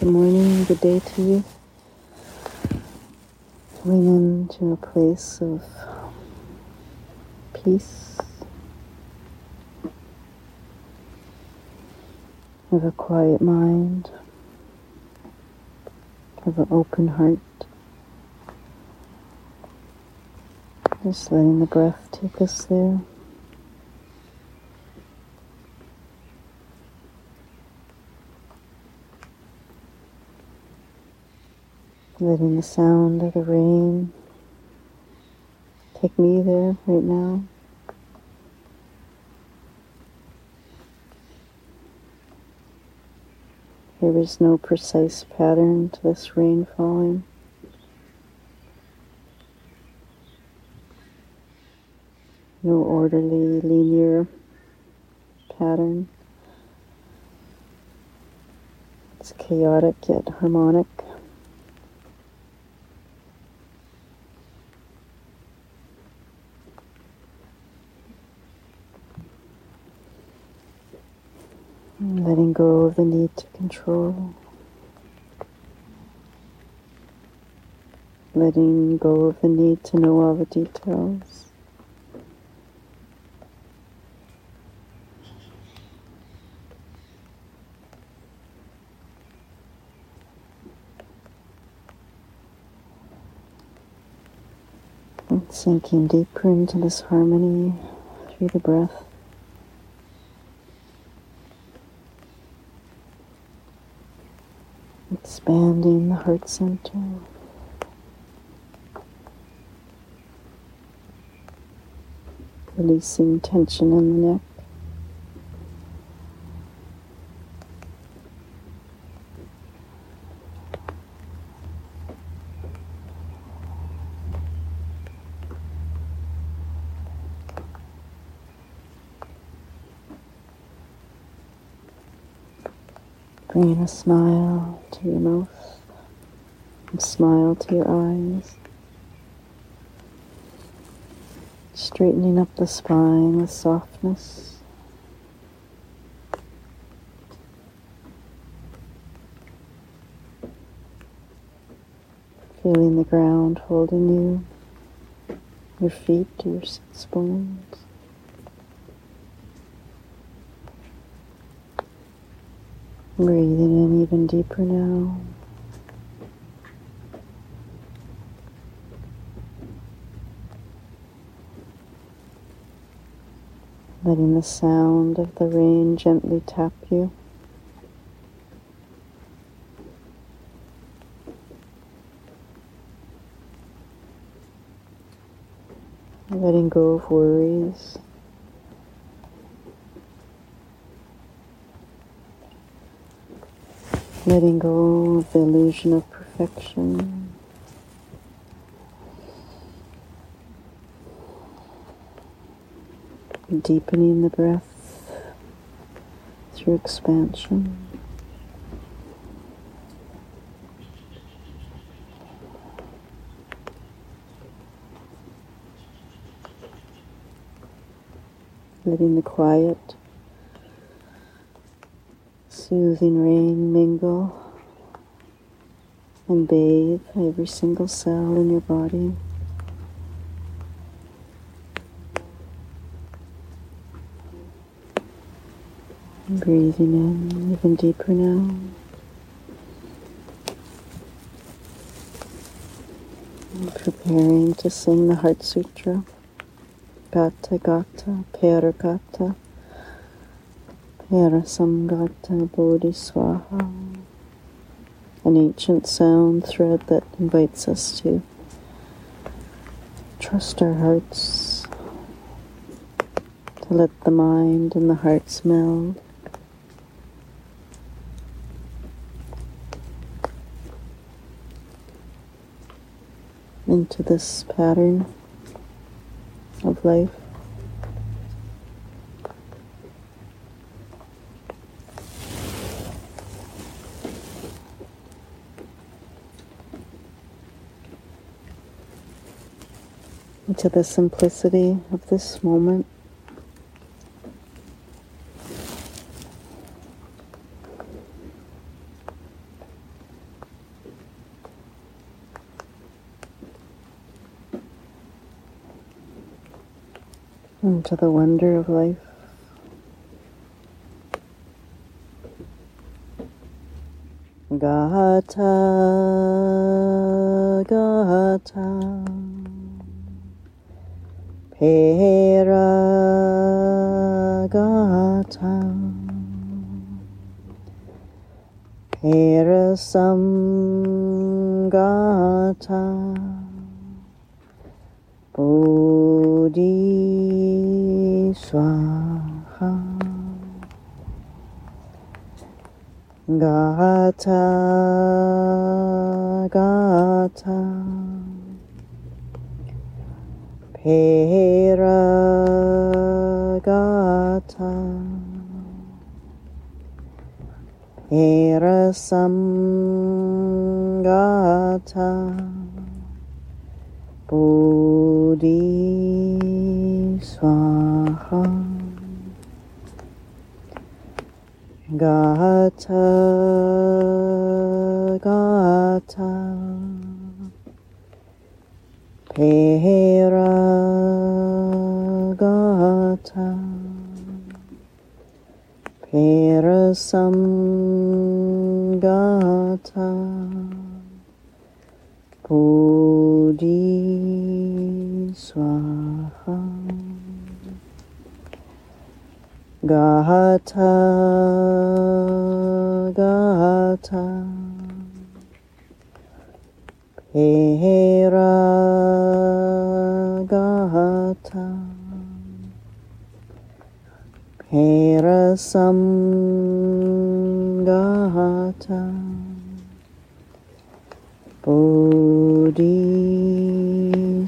Good morning, good day to you. Coming into a place of peace, of a quiet mind, of an open heart. Just letting the breath take us there. Letting the sound of the rain take me there right now. There is no precise pattern to this rain falling. No orderly, linear pattern. It's chaotic yet harmonic. Letting go of the need to control. Letting go of the need to know all the details. Sinking deeper into this harmony through the breath. Expanding the heart center. Releasing tension in the neck. Bringing a smile to your mouth, a smile to your eyes. Straightening up the spine with softness. Feeling the ground holding you, your feet, to your bones. Breathing in even deeper now. Letting the sound of the rain gently tap you. Letting go of worries. Letting go of the illusion of perfection. Deepening the breath through expansion. Letting the quiet soothing rain mingle and bathe every single cell in your body. Breathing in even deeper now. preparing to sing the Heart Sutra. Gata gata, payar Gata Yarasamgata Bodhiswaha, an ancient sound thread that invites us to trust our hearts, to let the mind and the hearts meld. into this pattern of life. into the simplicity of this moment. Into the wonder of life. Gata, Gata. Pera Gata, Perasam Gata, Bodhi Swaha. Gata, Gata, Pera Gata, Perasam Gata, Bodhi Swaha. Gata, Gata, Pera Gata, Perasam Gata, Bodhi Swaha. Gata, Gata, Pera Perasam Gata, Bodhi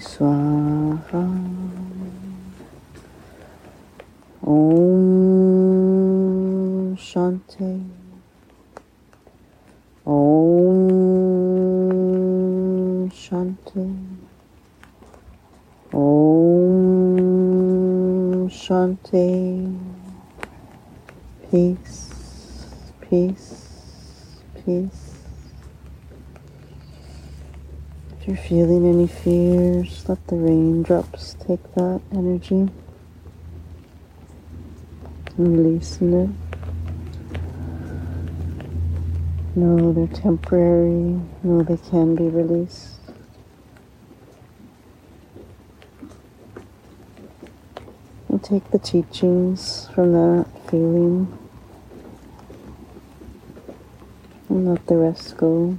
Swaha. Om Shanti. Om Shanti. Om Shanti. Peace, peace, peace. If you're feeling any fears, let the raindrops take that energy. Releasing it. No, they're temporary. No, they can be released. And take the teachings from that feeling and let the rest go.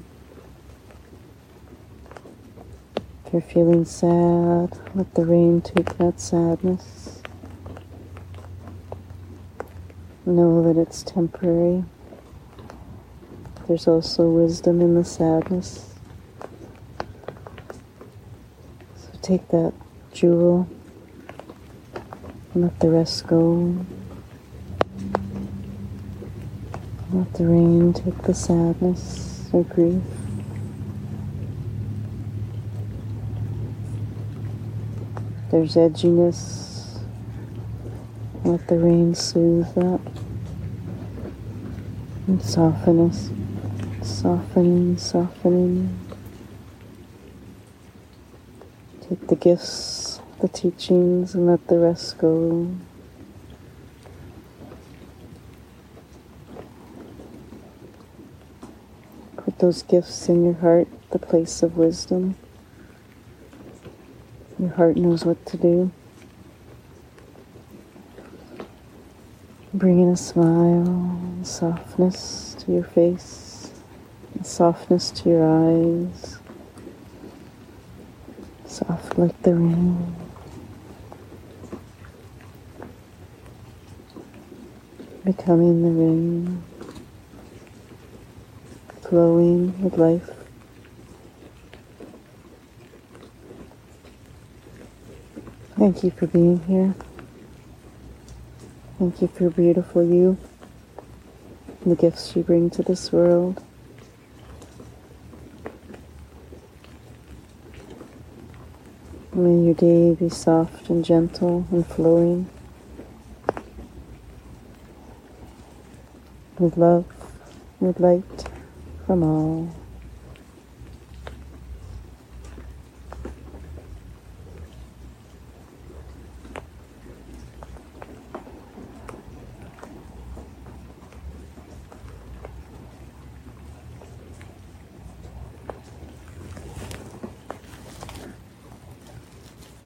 If you're feeling sad, let the rain take that sadness. Know that it's temporary. There's also wisdom in the sadness. So take that jewel and let the rest go. Let the rain take the sadness or grief. There's edginess. Let the rain soothe that. And soften us. Softening, softening. Take the gifts, the teachings, and let the rest go. Those gifts in your heart, the place of wisdom. Your heart knows what to do. Bringing a smile, softness to your face, softness to your eyes, soft like the rain. Becoming the rain, flowing with life. Thank you for being here. Thank you for beautiful you and the gifts you bring to this world. May your day be soft and gentle and flowing with love, with light from all.